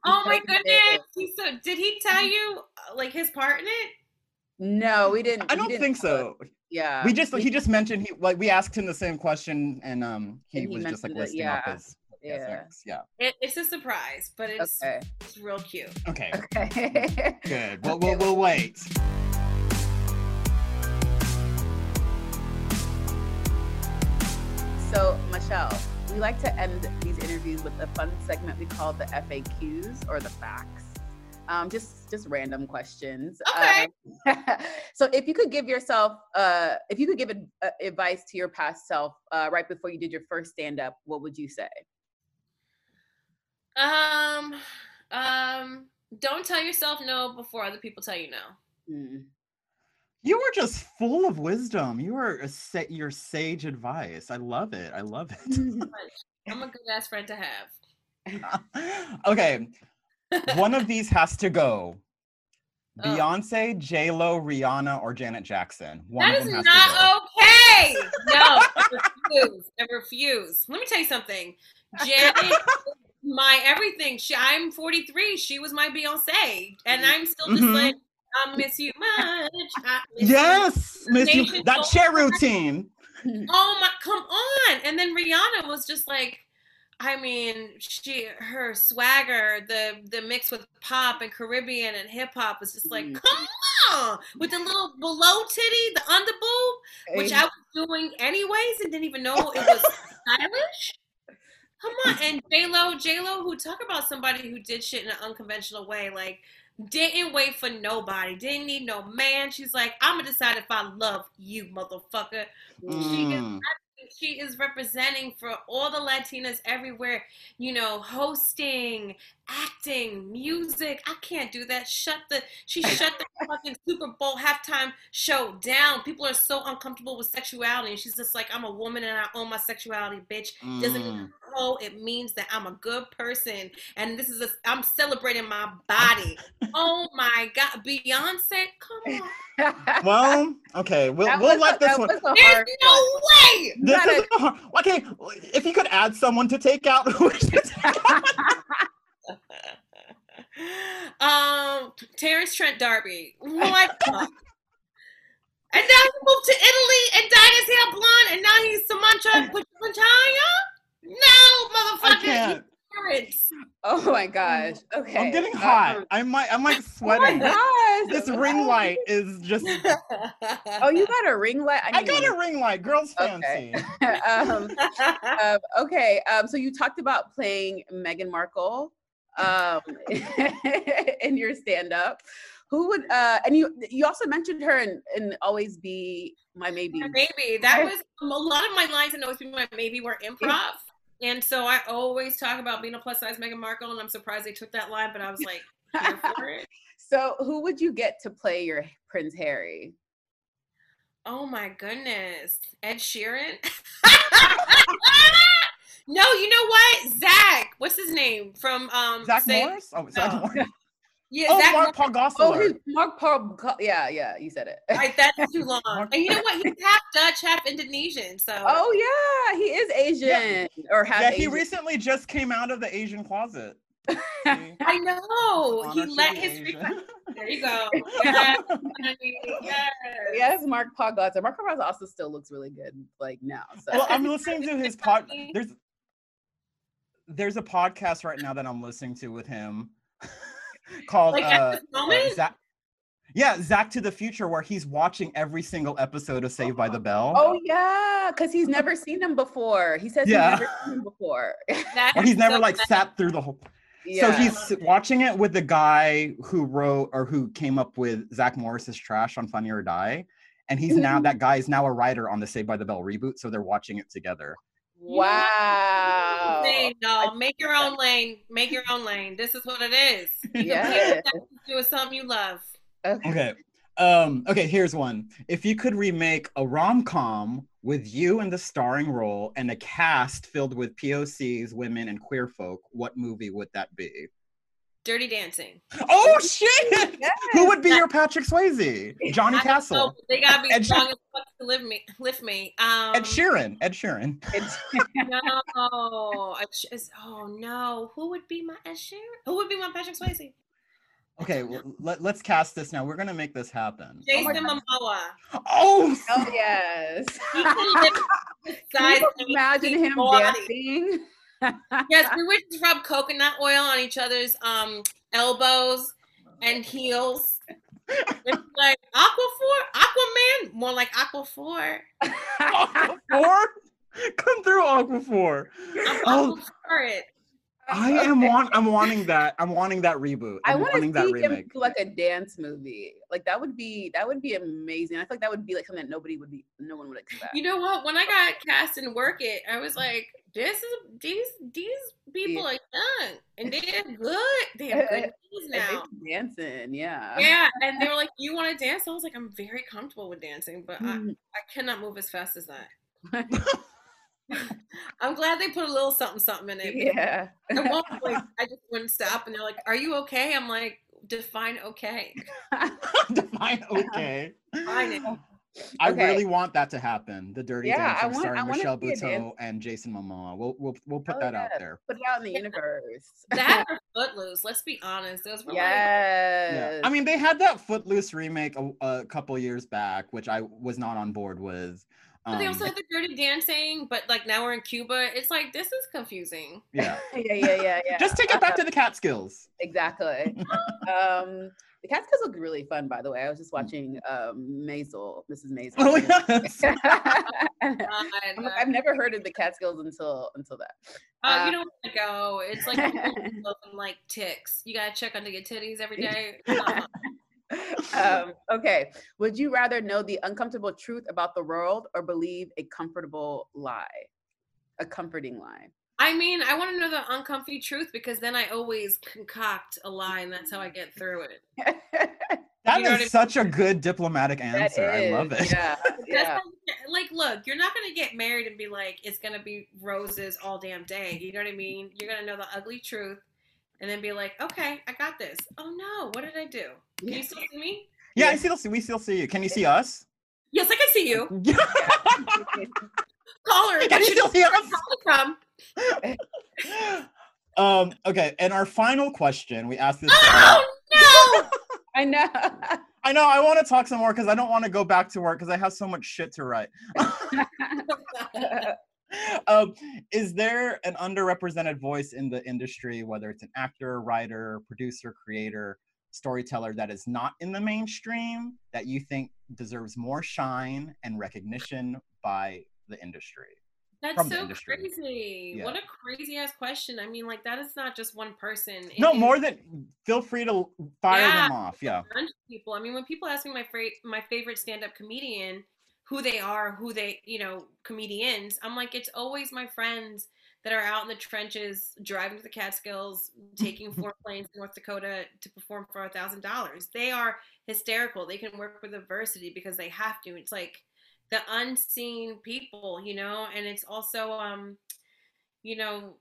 Oh my
Yes, we did.
goodness. He so, did he tell you like his part in it?
No, we didn't.
I don't
didn't
think so.
it. Yeah.
We just he just mentioned he like we asked him the same question and um he
And he
was just like
mentioned it,
listing off his
Yeah.
Yeah.
it it's a surprise, but it's,
Okay.
it's real cute.
Okay.
Okay.
Good. We'll, we'll, we'll wait.
So, Michelle, we like to end these interviews with a fun segment we call the FAQs or the facts. Um, just just random questions.
Okay.
Uh, so if you could give yourself, uh, if you could give ad- uh, advice to your past self uh, right before you did your first stand up, what would you say?
Um, um, don't tell yourself no before other people tell you no.
Mm.
You were just full of wisdom. You were a sa- your sage advice. I love it. I love it.
I'm a good ass friend to have.
okay, one of these has to go.
Oh.
Beyonce, J Lo, Rihanna, or Janet Jackson. One
That is
them has to go.
not okay. No, I refuse. I refuse. Let me tell you something. Janet, my everything. She, I'm 43. She was my Beyonce, and I'm still just
Mhm.
like, I miss you much. Miss you.
Yes, Miss you. That chair routine.
Oh my, come on! And then Rihanna was just like, I mean, she her swagger, the the mix with pop and Caribbean and hip hop was just like,
Mhm.
come on, with the little below titty, the underboob, which I was doing anyways and didn't even know it was stylish. Come on, and J Lo, J Lo, who talk about somebody who did shit in an unconventional way, like didn't wait for nobody, didn't need no man. She's like, I'm gonna decide if I love you, motherfucker. She is
Mm.
she is representing for all the Latinas everywhere, you know, hosting, acting, music. I can't do that. Shut the she shut the fucking Super Bowl halftime show down. People are so uncomfortable with sexuality. And she's just like, I'm a woman and I own my sexuality, bitch. Doesn't mean
Mm.
I'm a hoe. It means that I'm a good person. And this is a I'm celebrating my body. oh my god. Beyonce, come on.
Well, okay, we'll
That
we'll let
a-
this one.
was
There's
hard
no way.
This
gotta-
is a hard- okay. If you could add someone to take out, who should take out?
um, Terence Trent D'Arby. What? and now he moved to Italy and dyed his hair blonde, and now he's Sananda Maitreya? No, motherfucker. Terrence.
Oh my gosh. Okay.
I'm getting hot.
Um,
I'm like I'm like
oh my
sweating.
gosh.
this ring light is just.
Oh, you got a ring light?
I
need
got a ring light. Girls
Okay.
fancy.
um, um, okay. Um, so you talked about playing Meghan Markle um, in your stand-up. Who would uh, and you you also mentioned her and and always be my maybe.
Maybe that was a lot of my lines and always be my maybe were improv. And so I always talk about being a plus size Meghan Markle, and I'm surprised they took that line, but I was like, here for it.
So who would you get to play your Prince Harry?
Oh my goodness. Ed Sheeran? no, you know what? Zack. What's his name? From um
Zack
Say-
Morris. Oh, Zack
No.
Morris.
Yeah,
Oh,
Zack
Mark
Morris.
Paul
Oh,
Gosselaar.
he's Mark Paul. Yeah, yeah, you said it.
Right, that's too long.
Mark-
And you know what? He's half Dutch, half Indonesian. So
Oh yeah, he is Asian or half
Yeah, he
Asian.
recently just came out of the Asian closet.
I know.
Honor
He let his
Asian.
There you go. Yes, yes.
Yes, Mark Paul Gosselaar. Mark Paul Gosselaar also still looks really good, like now. So
well, I'm listening to his pod. There's there's a podcast right now that I'm listening to with him called
Like at
uh, uh. Zack. Yeah, Zack to the Future, where he's watching every single episode of Saved by the Bell.
Oh yeah, because he's never seen them before. He says
Yeah.
he's never seen them before.
That's
or he's never
so
like
nice.
sat through the whole.
yeah.
So he's watching it with the guy who wrote or who came up with Zack Morris's trash on Funny or Die. And he's now
Mhm.
that guy is now a writer on the Saved by the Bell reboot. So they're watching it together.
Wow.
Lane, no, make your own lane. Make your own lane. This is what it is.
Yes.
Do something you love.
Okay.
Okay. Um, okay, here's one. If you could remake a rom-com with you in the starring role and a cast filled with POCs, women, and queer folk, what movie would that be?
Dirty Dancing.
Oh shit!
Yes.
Who would be your Patrick Swayze? Johnny
I don't know,
Castle.
but they gotta be
Ed
strong as fuck to lift me. Lift me. Um,
Ed Sheeran. Ed Sheeran.
It's-
No. Ed Sh- is- oh no. Who would be my Ed Sheeran? Who would be my Patrick Swayze?
Okay, well, let, let's cast this now. We're gonna make this happen.
Jason Momoa.
Oh,
oh yes.
He can lift
Can you imagine him
body.
dancing?
Yes, we would just rub coconut oil on each other's um elbows and heels. It's like Aquaphor, Aquaman, more like Aquaphor.
or Come through Aquaphor.
I'm
Oh,
all for it.
I am want. I'm wanting that. I'm wanting that reboot.
I
I'm
want to
wanting that
see him
remake.
do like a dance movie. Like that would be that would be amazing. I feel like that would be like something that nobody would be, no one would expect.
You know what? When I got cast in Work It, I was like, "This is these these people are young and they're good. They have good knees now."
dancing, yeah.
Yeah, and they were like, "You want to dance?" I was like, "I'm very comfortable with dancing, but I,
Mm.
I cannot move as fast as that." I'm glad they put a little something something in it.
yeah.
At one point, I just wouldn't stop, and they're like, "Are you okay?" I'm like, "Define okay."
Define okay.
Define it.
I
Okay.
really want that to happen. The Dirty
Yeah, I
Dancing
want- I
starring
wanna
Michelle
see
Buteau and Jason Momoa. We'll we'll we'll put
Oh,
that out there.
Put it out in the universe.
That or Footloose. Let's be honest. Those were like,
yes.
Yeah. I mean, they had that Footloose remake a, a couple years back, which I was not on board with.
but they
Um,
also had the Dirty Dancing, but like now we're in Cuba. It's like this is confusing.
yeah.
yeah, yeah, yeah, yeah.
Just take it back to the Catskills.
Exactly. um, the Catskills look really fun, by the way. I was just watching um, Maisel, Mrs. Maisel.
Oh yes.
Like, I've never heard of the Catskills until until that.
uh,
uh,
you don't want to go. It's like like ticks. You gotta check under your titties every day.
Um, okay. Would you rather know the uncomfortable truth about the world or believe a comfortable lie? A comforting lie.
I mean, I want to know the uncomfy truth because then I always concoct a lie, and that's how I get through it.
That
You know what I
is such a good diplomatic answer. I love it.
Yeah. Yeah.
like, look, you're not gonna get married and be like, it's gonna be roses all damn day. You know what I mean? You're gonna know the ugly truth, and then be like, okay, I got this. Oh no, what did I do? Can you still see me?
Yeah, I still see. We still see you. Can you see us?
Yes, I can see you. Caller, can
you
what
still see us?
calling from?
Um. Okay. And our final question, we asked this.
Oh no!
I know.
I know. I want to talk some more because I don't want to go back to work because I have so much shit to write. um, is there an underrepresented voice in the industry, whether it's an actor, writer, producer, creator, storyteller that is not in the mainstream that you think deserves more shine and recognition by the industry?
That's so crazy.
Yeah.
What a crazy ass question. I mean, like that is not just one person.
No, more than mm, feel free to fire
Yeah.
them off. Yeah.
a bunch of people. I mean, when people ask me my fra- my favorite stand up comedian, who they are, who they you know comedians, I'm like, it's always my friends that are out in the trenches, driving to the Catskills, taking four planes to North Dakota to perform for a thousand dollars. They are hysterical. They can work with adversity because they have to. It's like the unseen people, you know, and it's also um, you know,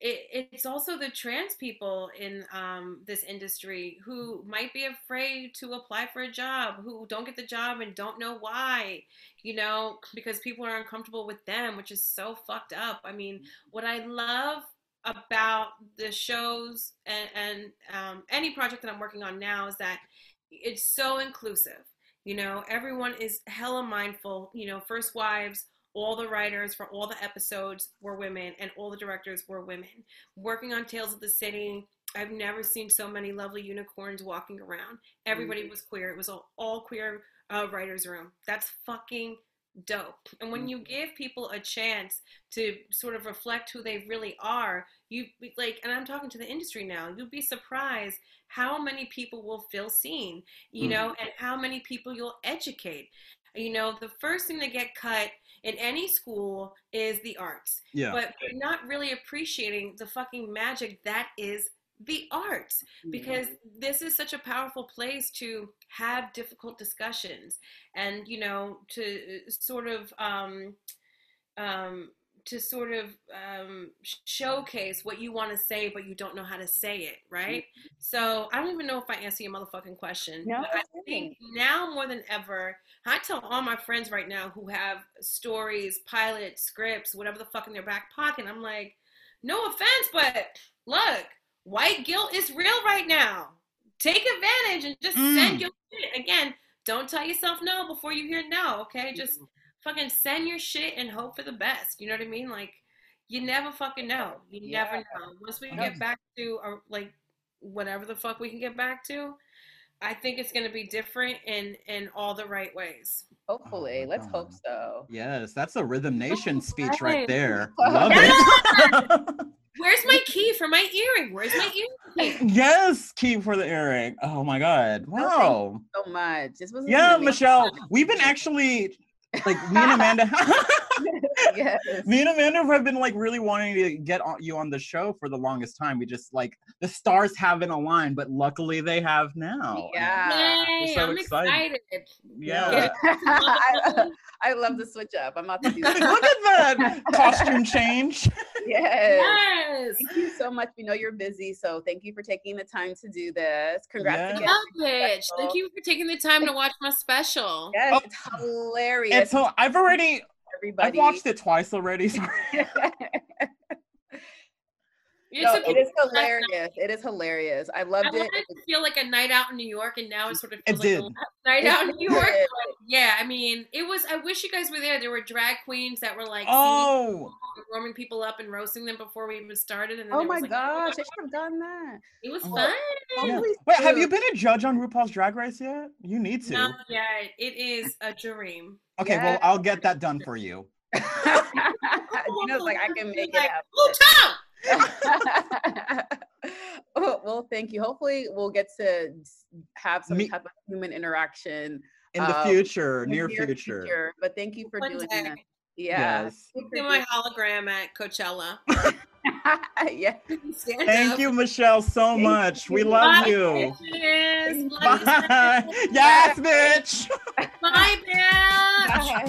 it, it's also the trans people in um, this industry who might be afraid to apply for a job, who don't get the job and don't know why, you know, because people are uncomfortable with them, which is so fucked up. I mean, what I love about the shows and, and um, any project that I'm working on now is that it's so inclusive. You know, everyone is hella mindful. You know, First Wives, all the writers for all the episodes were women and all the directors were women. Working on Tales of the City, I've never seen so many lovely unicorns walking around. Everybody was queer. It was all, all queer uh, writers' room. That's fucking dope. And when you give people a chance to sort of reflect who they really are, you like, and I'm talking to the industry now, you'll be surprised how many people will feel seen, you
Mm.
know, and how many people you'll educate. You know, the first thing to get cut in any school is the arts
Yeah.
but we're not really appreciating the fucking magic that is the arts because this is such a powerful place to have difficult discussions and you know to uh, sort of um, um, to sort of um, showcase what you want to say but you don't know how to say it right so i don't even know if i answer your motherfucking question
No,
but i think now more than ever I tell all my friends right now who have stories, pilots, scripts, whatever the fuck in their back pocket, I'm like, no offense, but look, white guilt is real right now. Take advantage and just
Mm.
send your shit. Again, don't tell yourself no before you hear no, okay? Just fucking send your shit and hope for the best. You know what I mean? Like, you never fucking know. You never know. Once we get back to, our, like, whatever the fuck we can get back to, I think it's going to be different in in all the right ways.
Hopefully,
Oh
let's hope so.
Yes, that's a Rhythm Nation speech right
right.
there.
Oh,
Love it.
Where's my key for my earring? Where's my earring?
yes, key for the earring. Oh my god. Oh, wow.
So much. This was
Yeah, Michelle. We've been actually like me and Amanda.
yes.
me and Amanda have been like really wanting to get on, you on the show for the longest time. We just like the stars haven't aligned, but luckily they have now.
Yeah.
Yay,
so
I'm
excited.
excited.
Yeah.
I, I love the switch up. I'm about to do
Look at that costume change.
Yes.
Yes.
Thank you so much. We know you're busy, so thank you for taking the time to do this. Congrats
Yes.
again.
Love it. Thank you for taking the time to watch my special.
Yes,
Oh.
it's hilarious.
And so I've already
everybody.
I've watched it twice already. sorry.
It's
no,
a-
it is hilarious. It is hilarious. I
I
loved
wanted
it.
it to feel like a night out in New York, and now it sort of
It
feels like
did.
a night
It
out in New York. but yeah, I mean, it was. I wish you guys were there. There were drag queens that were like singing,
Oh,
warming people up and roasting them before we even started. And then
Oh my
was, like,
gosh, I should have done that.
it was
Oh.
fun.
yeah. Wait, have you been a judge on RuPaul's Drag Race yet? You need to.
Not yet. It is a dream.
Okay, well, I'll get that done for you.
you know, like I can make it
Like,
happen.
"Ooh, Tom!"
oh, well, thank you. Hopefully, we'll get to have some
Me-
type of human interaction
In the
Um,
future,
in the
near future.
But thank you for
One
doing
day.
that. Yeah.
Yes.
Thank
See
you
my hologram at Coachella.
doing- yeah.
Stand
Thank
up.
you, Michelle, so
Thank
much. We love
Bye,
you.
bitches. Love you,
Bye.
bitches.
Yes, bitch.
Bye, bitch. How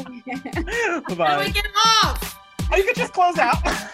do I
Bye.
get off?
Oh, you could just close out.